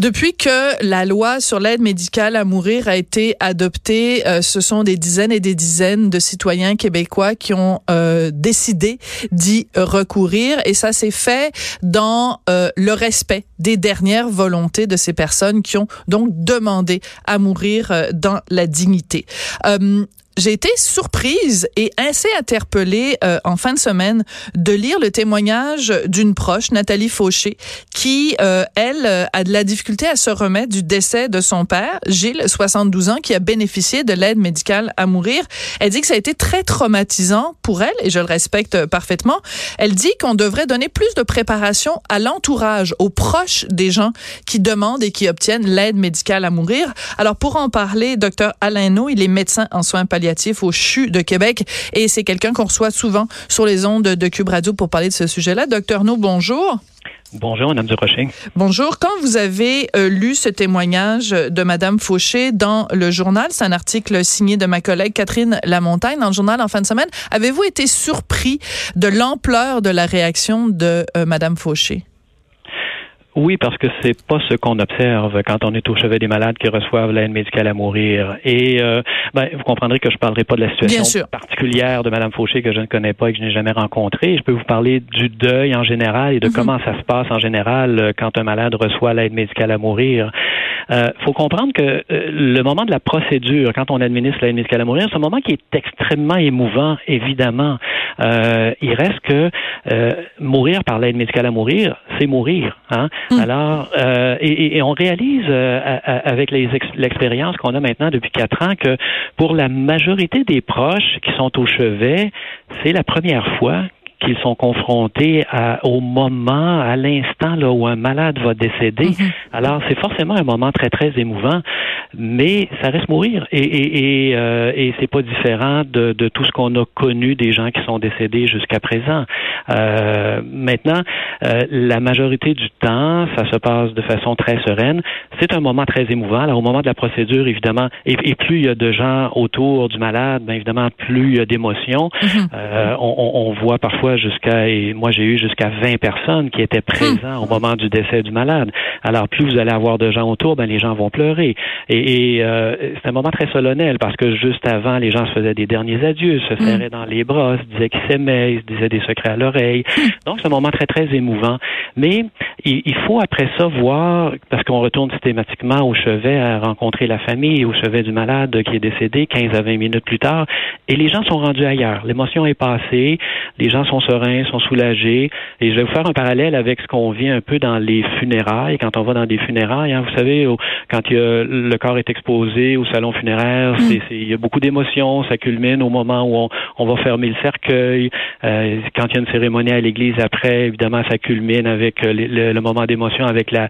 Depuis que la loi sur l'aide médicale à mourir a été adoptée, euh, ce sont des dizaines et des dizaines de citoyens québécois qui ont euh, décidé d'y recourir. Et ça s'est fait dans euh, le respect des dernières volontés de ces personnes qui ont donc demandé à mourir dans la dignité j'ai été surprise et assez interpellée euh, en fin de semaine de lire le témoignage d'une proche, Nathalie Fauché, qui, euh, elle, euh, a de la difficulté à se remettre du décès de son père, Gilles, 72 ans, qui a bénéficié de l'aide médicale à mourir. Elle dit que ça a été très traumatisant pour elle, et je le respecte parfaitement. Elle dit qu'on devrait donner plus de préparation à l'entourage, aux proches des gens qui demandent et qui obtiennent l'aide médicale à mourir. Alors, pour en parler, docteur Alain No, il est médecin en soins palliatifs au CHU de Québec. Et c'est quelqu'un qu'on reçoit souvent sur les ondes de Cube Radio pour parler de ce sujet-là. Docteur No, bonjour. Bonjour, Madame Durocher. Bonjour. Quand vous avez euh, lu ce témoignage de Madame Fauché dans le journal, c'est un article signé de ma collègue Catherine Lamontagne dans le journal en fin de semaine, avez-vous été surpris de l'ampleur de la réaction de euh, Madame Fauché? Oui, parce que c'est pas ce qu'on observe quand on est au chevet des malades qui reçoivent l'aide médicale à mourir. Et euh, ben, vous comprendrez que je parlerai pas de la situation particulière de Madame Fauché que je ne connais pas et que je n'ai jamais rencontrée. Je peux vous parler du deuil en général et de mhm. comment ça se passe en général euh, quand un malade reçoit l'aide médicale à mourir. Euh, faut comprendre que euh, le moment de la procédure, quand on administre l'aide médicale à mourir, c'est un moment qui est extrêmement émouvant, évidemment. Euh, il reste que euh, mourir par l'aide médicale à mourir, c'est mourir. Hein? Hmm. Alors, euh, et, et, on réalise avec l'expérience qu'on a maintenant depuis quatre ans que pour la majorité des proches qui sont au chevet, c'est la première fois qu'ils sont confrontés à, au moment, à l'instant là où un malade va décéder. Mhm. Alors c'est forcément un moment très très émouvant, mais ça reste mourir et et et, euh, et c'est pas différent de, de tout ce qu'on a connu des gens qui sont décédés jusqu'à présent. Euh, maintenant, euh, la majorité du temps, ça se passe de façon très sereine. C'est un moment très émouvant. Alors au moment de la procédure, évidemment, et, et plus il y a de gens autour du malade, bien évidemment, plus il y a d'émotions. Mhm. Euh, on, on voit parfois jusqu'à, et moi j'ai eu jusqu'à 20 personnes qui étaient présents au moment du décès du malade. Alors plus vous allez avoir de gens autour, ben les gens vont pleurer. Et, et euh, c'est un moment très solennel parce que juste avant, les gens se faisaient des derniers adieux, se mm. serraient dans les bras, se disaient qu'ils s'aimaient, se disaient des secrets à l'oreille. Mm. Donc c'est un moment très très émouvant. Mais il, il faut après ça voir, parce qu'on retourne systématiquement au chevet à rencontrer la famille, au chevet du malade qui est décédé 15 à 20 minutes plus tard, et les gens sont rendus ailleurs. L'émotion est passée, les gens sont sereins, sont soulagés. Et je vais vous faire un parallèle avec ce qu'on vit un peu dans les funérailles. Quand on va dans des funérailles, hein, vous savez, quand le corps est exposé au salon funéraire, mm. il y a beaucoup d'émotions. Ça culmine au moment où on, va fermer le cercueil. Euh, quand il y a une cérémonie à l'église après, évidemment, ça culmine avec euh, le, moment d'émotion, avec la,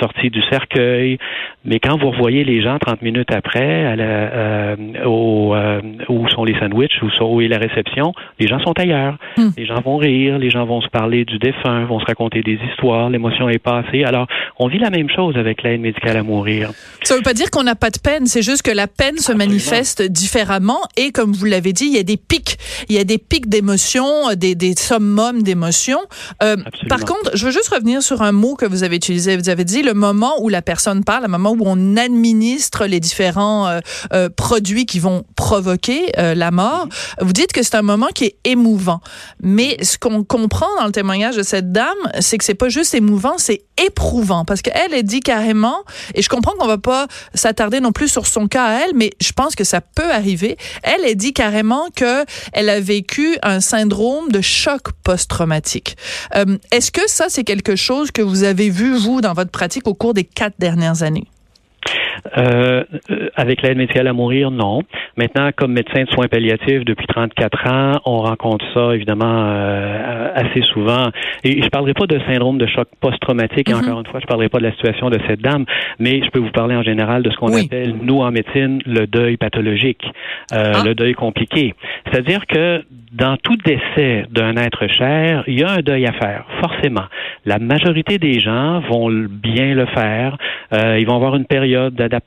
sortie du cercueil. Mais quand vous revoyez les gens 30 minutes après, à la, euh, où sont les sandwichs, où, est la réception, les gens sont ailleurs. Mm gens vont rire, les gens vont se parler du défunt, vont se raconter des histoires, l'émotion est passée. Alors, on vit la même chose avec l'aide médicale à mourir. Ça veut pas dire qu'on n'a pas de peine, c'est juste que la peine se manifeste différemment et comme vous l'avez dit, il y a des pics, il y a des pics d'émotions, des, des summums d'émotions. Euh, par contre, je veux juste revenir sur un mot que vous avez utilisé. Vous avez dit le moment où la personne parle, le moment où on administre les différents euh, euh, produits qui vont provoquer la mort. Mm-hmm. Vous dites que c'est un moment qui est émouvant. Mais ce qu'on comprend dans le témoignage de cette dame, c'est que c'est pas juste émouvant, c'est éprouvant parce qu'elle est dit carrément et je comprends qu'on va pas s'attarder non plus sur son cas à elle, mais je pense que ça peut arriver. Elle est dit carrément que elle a vécu un syndrome de choc post-traumatique. Euh, est-ce que ça c'est quelque chose que vous avez vu vous dans votre pratique au cours des quatre dernières années? Euh, avec l'aide médicale à mourir, non. Maintenant, comme médecin de soins palliatifs depuis 34 ans, on rencontre ça évidemment euh, assez souvent. Et je parlerai pas de syndrome de choc post-traumatique. Et mm-hmm. encore une fois, je parlerai pas de la situation de cette dame, mais je peux vous parler en général de ce qu'on appelle nous en médecine le deuil pathologique, euh, ah. le deuil compliqué. C'est-à-dire que dans tout décès d'un être cher, il y a un deuil à faire, forcément. La majorité des gens vont bien le faire. Euh, ils vont avoir une période d'adaptation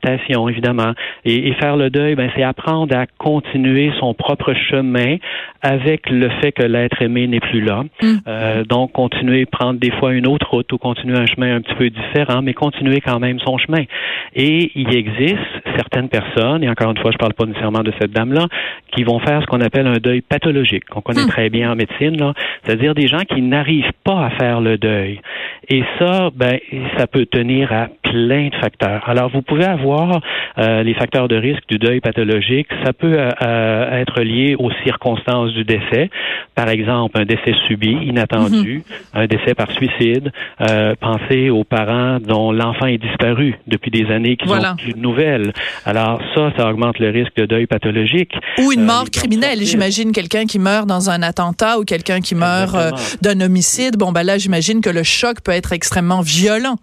évidemment. Et, faire le deuil, ben, c'est apprendre à continuer son propre chemin avec le fait que l'être aimé n'est plus là. Mm. Euh, donc, continuer, prendre des fois une autre route ou continuer un chemin un petit peu différent, mais continuer quand même son chemin. Et il existe certaines personnes, et encore une fois, je parle pas nécessairement de cette dame-là, qui vont faire ce qu'on appelle un deuil pathologique, qu'on connaît mm. très bien en médecine, c'est-à-dire des gens qui n'arrivent pas à faire le deuil. Et ça, ben, ça peut tenir à plein de facteurs. Alors, vous pouvez avoir euh, les facteurs de risque du deuil pathologique. Ça peut euh, euh, être lié aux circonstances du décès. Par exemple, un décès subi, inattendu, mhm. un décès par suicide. pensez aux parents dont l'enfant est disparu depuis des années qui voilà. plus de nouvelles. Alors, ça, ça augmente le risque de deuil pathologique. Ou une mort criminelle. J'imagine quelqu'un qui meurt dans un attentat ou quelqu'un qui meurt d'un homicide. Bon, ben là, j'imagine que le choc peut être extrêmement violent.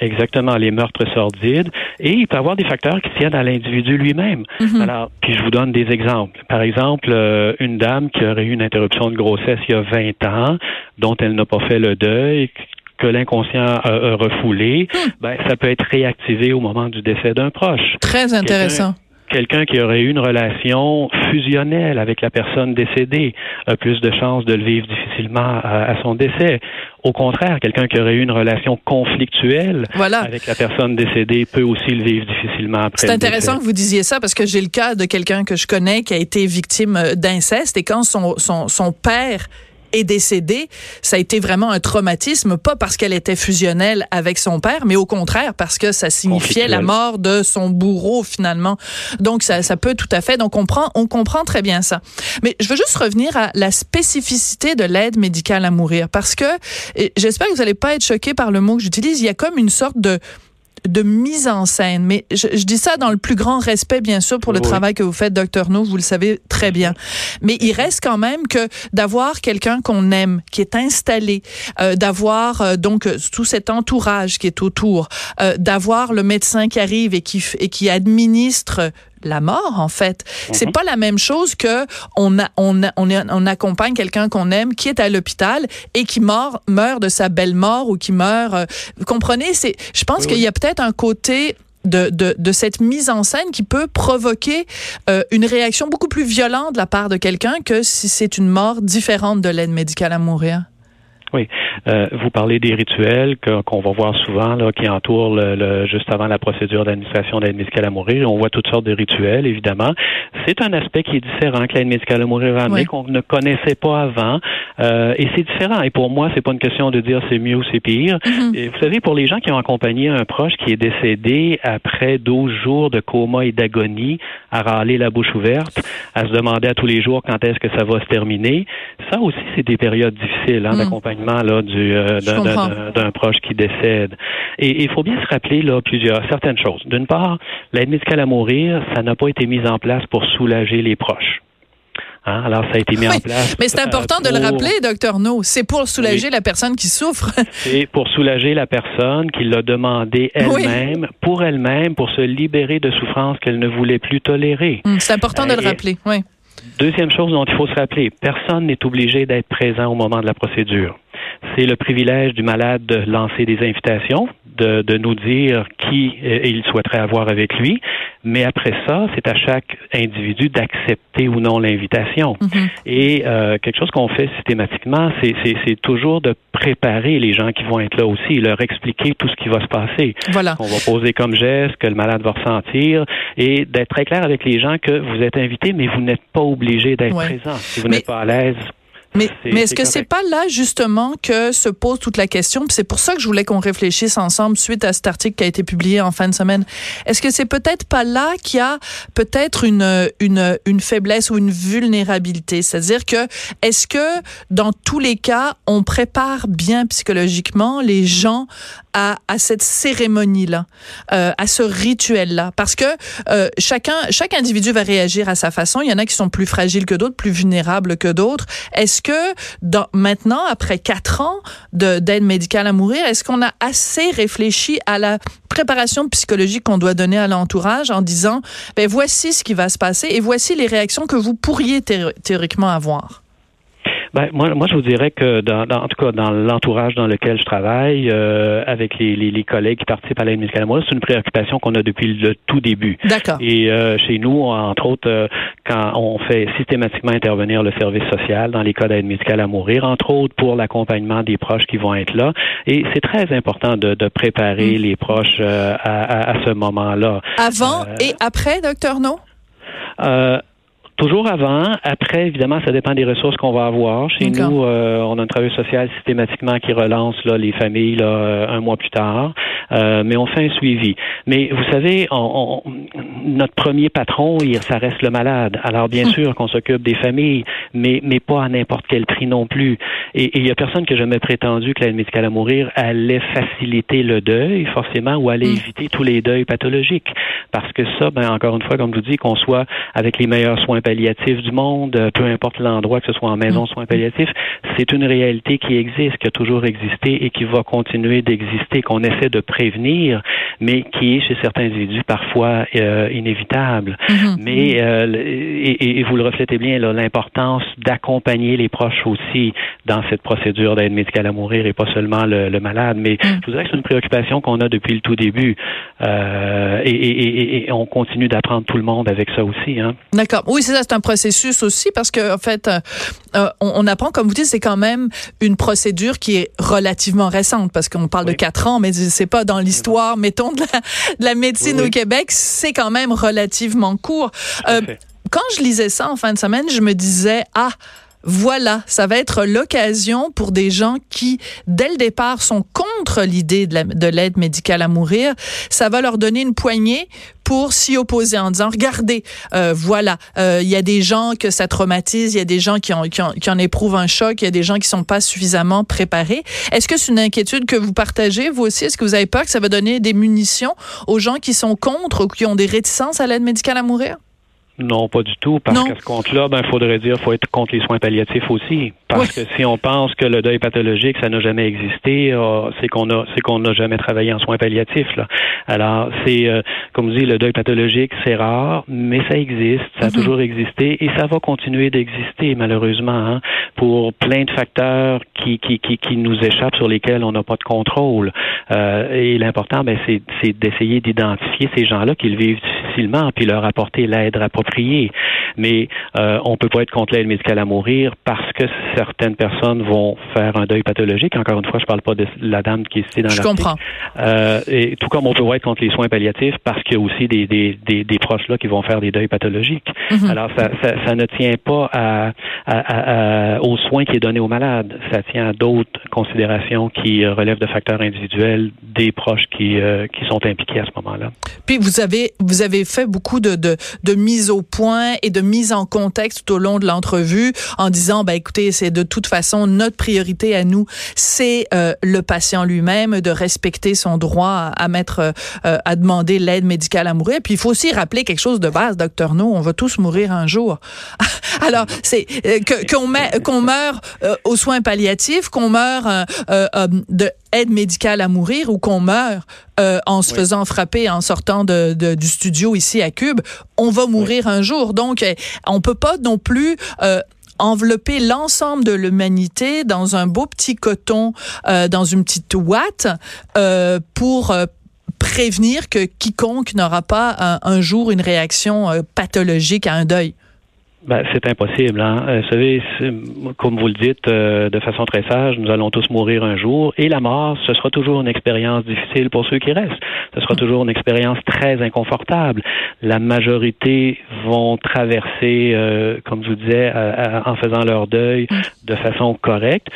Exactement, les meurtres sordides. Et il peut y avoir des facteurs qui tiennent à l'individu lui-même. Mhm. Alors, puis je vous donne des exemples. Par exemple, euh, une dame qui aurait eu une interruption de grossesse il y a 20 ans, dont elle n'a pas fait le deuil, que l'inconscient a, refoulé, hmm. ben, ça peut être réactivé au moment du décès d'un proche. Très intéressant quelqu'un qui aurait eu une relation fusionnelle avec la personne décédée a plus de chances de le vivre difficilement à, son décès. Au contraire, quelqu'un qui aurait eu une relation conflictuelle avec la personne décédée peut aussi le vivre difficilement après. C'est intéressant que vous disiez ça parce que j'ai le cas de quelqu'un que je connais qui a été victime d'inceste et quand son, son, son père est décédée, ça a été vraiment un traumatisme, pas parce qu'elle était fusionnelle avec son père, mais au contraire parce que ça signifiait la mort de son bourreau finalement. Donc ça, ça peut tout à fait. Donc on comprend, on comprend très bien ça. Mais je veux juste revenir à la spécificité de l'aide médicale à mourir parce que j'espère que vous n'allez pas être choqué par le mot que j'utilise. Il y a comme une sorte de de mise en scène. Mais je, dis ça dans le plus grand respect, bien sûr, pour le travail que vous faites, docteur No, vous le savez très bien. Mais il reste quand même que d'avoir quelqu'un qu'on aime, qui est installé, euh, d'avoir euh, donc tout cet entourage qui est autour, euh, d'avoir le médecin qui arrive et qui, et qui administre la mort en fait. C'est mhm. pas la même chose que on a, on, on, accompagne quelqu'un qu'on aime qui est à l'hôpital et qui meurt meurt de sa belle mort ou qui meurt. Euh, vous comprenez? C'est je pense qu'il y a peut-être un côté de, de, de, cette mise en scène qui peut provoquer euh, une réaction beaucoup plus violente de la part de quelqu'un que si c'est une mort différente de l'aide médicale à mourir. Oui. Euh, vous parlez des rituels qu'on va voir souvent là, qui entourent le, juste avant la procédure d'administration d'aide médicale à mourir. On voit toutes sortes de rituels, évidemment. C'est un aspect qui est différent que l'aide médicale à mourir a qu'on ne connaissait pas avant. Euh, et c'est différent. Et pour moi, c'est pas une question de dire c'est mieux ou c'est pire. Mm-hmm. et vous savez, pour les gens qui ont accompagné un proche qui est décédé après 12 jours de coma et d'agonie, à râler la bouche ouverte, à se demander à tous les jours quand est-ce que ça va se terminer, ça aussi, c'est des périodes difficiles hein, mm. D'accompagnement là du euh, d'un proche qui décède. Et il faut bien se rappeler là plusieurs certaines choses. D'une part, l'aide médicale à mourir, ça n'a pas été mis en place pour soulager les proches. Hein? Alors, ça a été mis en place. Mais c'est important de le rappeler, docteur No. C'est pour soulager la personne qui souffre. C'est pour soulager la personne qui l'a demandé elle-même, pour elle-même, pour se libérer de souffrances qu'elle ne voulait plus tolérer. Hum, c'est important de le rappeler, oui. Deuxième chose dont il faut se rappeler, personne n'est obligé d'être présent au moment de la procédure. C'est le privilège du malade de lancer des invitations, de, de nous dire qui euh, il souhaiterait avoir avec lui. Mais après ça, c'est à chaque individu d'accepter ou non l'invitation. Mhm. Et euh, quelque chose qu'on fait systématiquement, c'est toujours de préparer les gens qui vont être là aussi, leur expliquer tout ce qui va se passer. Voilà. Qu'on va poser comme geste, que le malade va ressentir, et d'être très clair avec les gens que vous êtes invités, mais vous n'êtes pas obligé d'être présent. Si vous n'êtes pas à l'aise, mais, mais est-ce que c'est pas là justement que se pose toute la question? C'est pour ça que je voulais qu'on réfléchisse ensemble suite à cet article qui a été publié en fin de semaine. Est-ce que c'est peut-être pas là qu'il y a peut-être une, une, une faiblesse ou une vulnérabilité? C'est-à-dire que est-ce que dans tous les cas, on prépare bien psychologiquement les gens à, à cette cérémonie-là, euh, à ce rituel-là? Parce que euh, chacun, chaque individu va réagir à sa façon. Il y en a qui sont plus fragiles que d'autres, plus vulnérables que d'autres. Est-ce est-ce que maintenant, après quatre ans d'aide médicale à mourir, est-ce qu'on a assez réfléchi à la préparation psychologique qu'on doit donner à l'entourage en disant, ben voici ce qui va se passer et voici les réactions que vous pourriez théoriquement avoir? Ben, moi, moi, je vous dirais que dans, dans en tout cas dans l'entourage dans lequel je travaille, euh, avec les, les, les, collègues qui participent à l'aide médicale à c'est une préoccupation qu'on a depuis le tout début. D'accord. Et euh, chez nous, entre autres, euh, quand on fait systématiquement intervenir le service social dans les cas d'aide médicale à mourir, entre autres pour l'accompagnement des proches qui vont être là. Et c'est très important de, de préparer mm. les proches à, à, à, ce moment-là. Avant et après, docteur No? Euh, Toujours avant. Après, évidemment, ça dépend des ressources qu'on va avoir. Chez nous, euh, on a un travail social systématiquement qui relance là, les familles là, euh, un mois plus tard. Euh, mais on fait un suivi. Mais vous savez, on, notre premier patron, il, ça reste le malade. Alors, bien hum. sûr qu'on s'occupe des familles, mais, mais pas à n'importe quel prix non plus. Et il y a personne qui a jamais prétendu que l'aide médicale à mourir allait faciliter le deuil, forcément, ou allait hum. éviter tous les deuils pathologiques. Parce que ça, ben, encore une fois, comme je vous dis, qu'on soit avec les meilleurs soins palliatifs du monde, euh, peu importe l'endroit, que ce soit en maison de soins palliatifs, c'est une réalité qui existe, qui a toujours existé et qui va continuer d'exister, qu'on essaie de prévenir, mais qui est chez certains individus parfois euh, inévitable. Mm-hmm. Mais euh, et, et, vous le reflétez bien, l'importance d'accompagner les proches aussi dans cette procédure d'aide médicale à mourir et pas seulement le, le malade. Mais mm. je vous dirais que c'est une préoccupation qu'on a depuis le tout début euh, et, et, et, on continue d'apprendre tout le monde avec ça aussi. Hein. D'accord. Oui, c'est c'est un processus aussi parce que en fait, euh, euh, on, apprend, comme vous dites, c'est quand même une procédure qui est relativement récente parce qu'on parle de quatre ans, mais c'est pas dans l'histoire, mettons, de la, médecine au Québec, c'est quand même relativement court. Euh, quand je lisais ça en fin de semaine, je me disais ah voilà, ça va être l'occasion pour des gens qui, dès le départ, sont contre l'idée de l'aide médicale à mourir. Ça va leur donner une poignée pour s'y opposer en disant, regardez, euh, voilà, euh, il y a des gens que ça traumatise, il y a des gens qui qui, qui en éprouvent un choc, il y a des gens qui sont pas suffisamment préparés. Est-ce que c'est une inquiétude que vous partagez, vous aussi? Est-ce que vous avez peur que ça va donner des munitions aux gens qui sont contre ou qui ont des réticences à l'aide médicale à mourir? Non, pas du tout. Parce qu'à ce compte-là, ben, il faudrait dire faut être contre les soins palliatifs aussi. Parce que si on pense que le deuil pathologique, ça n'a jamais existé, euh, c'est qu'on a c'est qu'on n'a jamais travaillé en soins palliatifs. Là. Alors, c'est euh, comme dis, le deuil pathologique, c'est rare, mais ça existe, ça a mm-hmm. toujours existé et ça va continuer d'exister, malheureusement, hein, pour plein de facteurs qui, qui, qui, qui nous échappent, sur lesquels on n'a pas de contrôle. Euh, et l'important, ben, c'est, c'est d'essayer d'identifier ces gens-là qui le vivent puis leur apporter l'aide appropriée mais euh, on peut pas être contre l'aide médicale à mourir parce que certaines personnes vont faire un deuil pathologique. Encore une fois, je parle pas de la dame qui est citée dans la. Je comprends. Euh, et tout comme on peut être contre les soins palliatifs parce qu'il y a aussi des, des, des, des, proches là qui vont faire des deuils pathologiques. Mm-hmm. Alors ça, ça, ça, ne tient pas à, à, à, aux soins qui est donné aux malades. Ça tient à d'autres considérations qui relèvent de facteurs individuels des proches qui, euh, qui sont impliqués à ce moment-là. Puis vous avez vous avez fait beaucoup de, de, de mise au point et de mise en contexte tout au long de l'entrevue en disant, ben écoutez, c'est de toute façon notre priorité à nous, c'est euh, le patient lui-même, de respecter son droit à, mettre, euh, à demander l'aide médicale à mourir. Puis il faut aussi rappeler quelque chose de base, docteur No, on va tous mourir un jour. Alors c'est euh, qu'on qu'on meurt aux soins palliatifs, qu'on meurt de aide médicale à mourir ou qu'on meurt euh, en se faisant frapper en sortant de, de, du studio ici à Cube, on va mourir un jour. Donc, euh, on peut pas non plus euh, envelopper l'ensemble de l'humanité dans un beau petit coton, euh, dans une petite ouate, euh, pour euh, prévenir que quiconque n'aura pas un, un, jour une réaction pathologique à un deuil. Ben, c'est impossible. Hein? Euh, vous savez, comme vous le dites euh, de façon très sage, nous allons tous mourir un jour. Et la mort, ce sera toujours une expérience difficile pour ceux qui restent. Ce sera toujours une expérience très inconfortable. La majorité vont traverser, euh, comme je vous disais, en faisant leur deuil de façon correcte.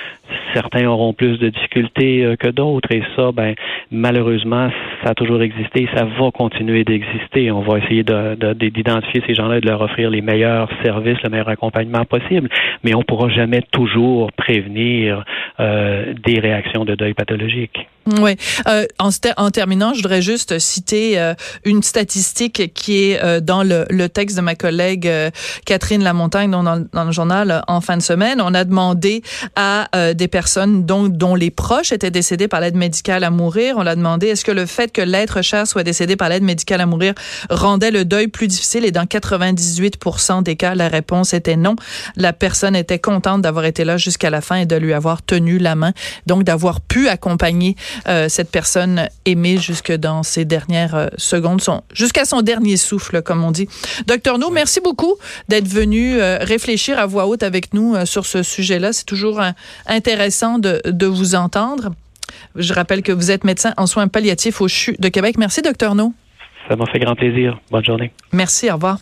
Certains auront plus de difficultés que d'autres. Et ça, ben, malheureusement, ça a toujours existé. Ça va continuer d'exister. On va essayer d'identifier de, de, ces gens-là et de leur offrir les meilleurs services le meilleur accompagnement possible, mais on ne pourra jamais toujours prévenir euh, des réactions de deuil pathologique. Oui. Euh, en, en, terminant, je voudrais juste citer euh, une statistique qui est euh, dans le, le, texte de ma collègue euh, Catherine Lamontagne dans, dans, le journal en fin de semaine. On a demandé demandé à euh, des personnes dont, dont les proches étaient décédés par l'aide médicale à mourir. On l'a demandé est-ce que le fait que l'être cher soit décédé par l'aide médicale à mourir rendait le deuil plus difficile? Et dans 98% des cas, la réponse était non. La personne était contente d'avoir été là jusqu'à la fin et de lui avoir tenu la main. Donc, d'avoir pu accompagner euh, cette personne aimée jusque dans ses dernières euh, secondes, son, jusqu'à son dernier souffle, comme on dit. Docteur No, merci beaucoup d'être venu euh, réfléchir à voix haute avec nous sur ce sujet-là. C'est toujours intéressant de, de vous entendre. Je rappelle que vous êtes médecin en soins palliatifs au CHU de Québec. Merci, docteur No. Ça m'a fait grand plaisir. Bonne journée. Merci, au revoir.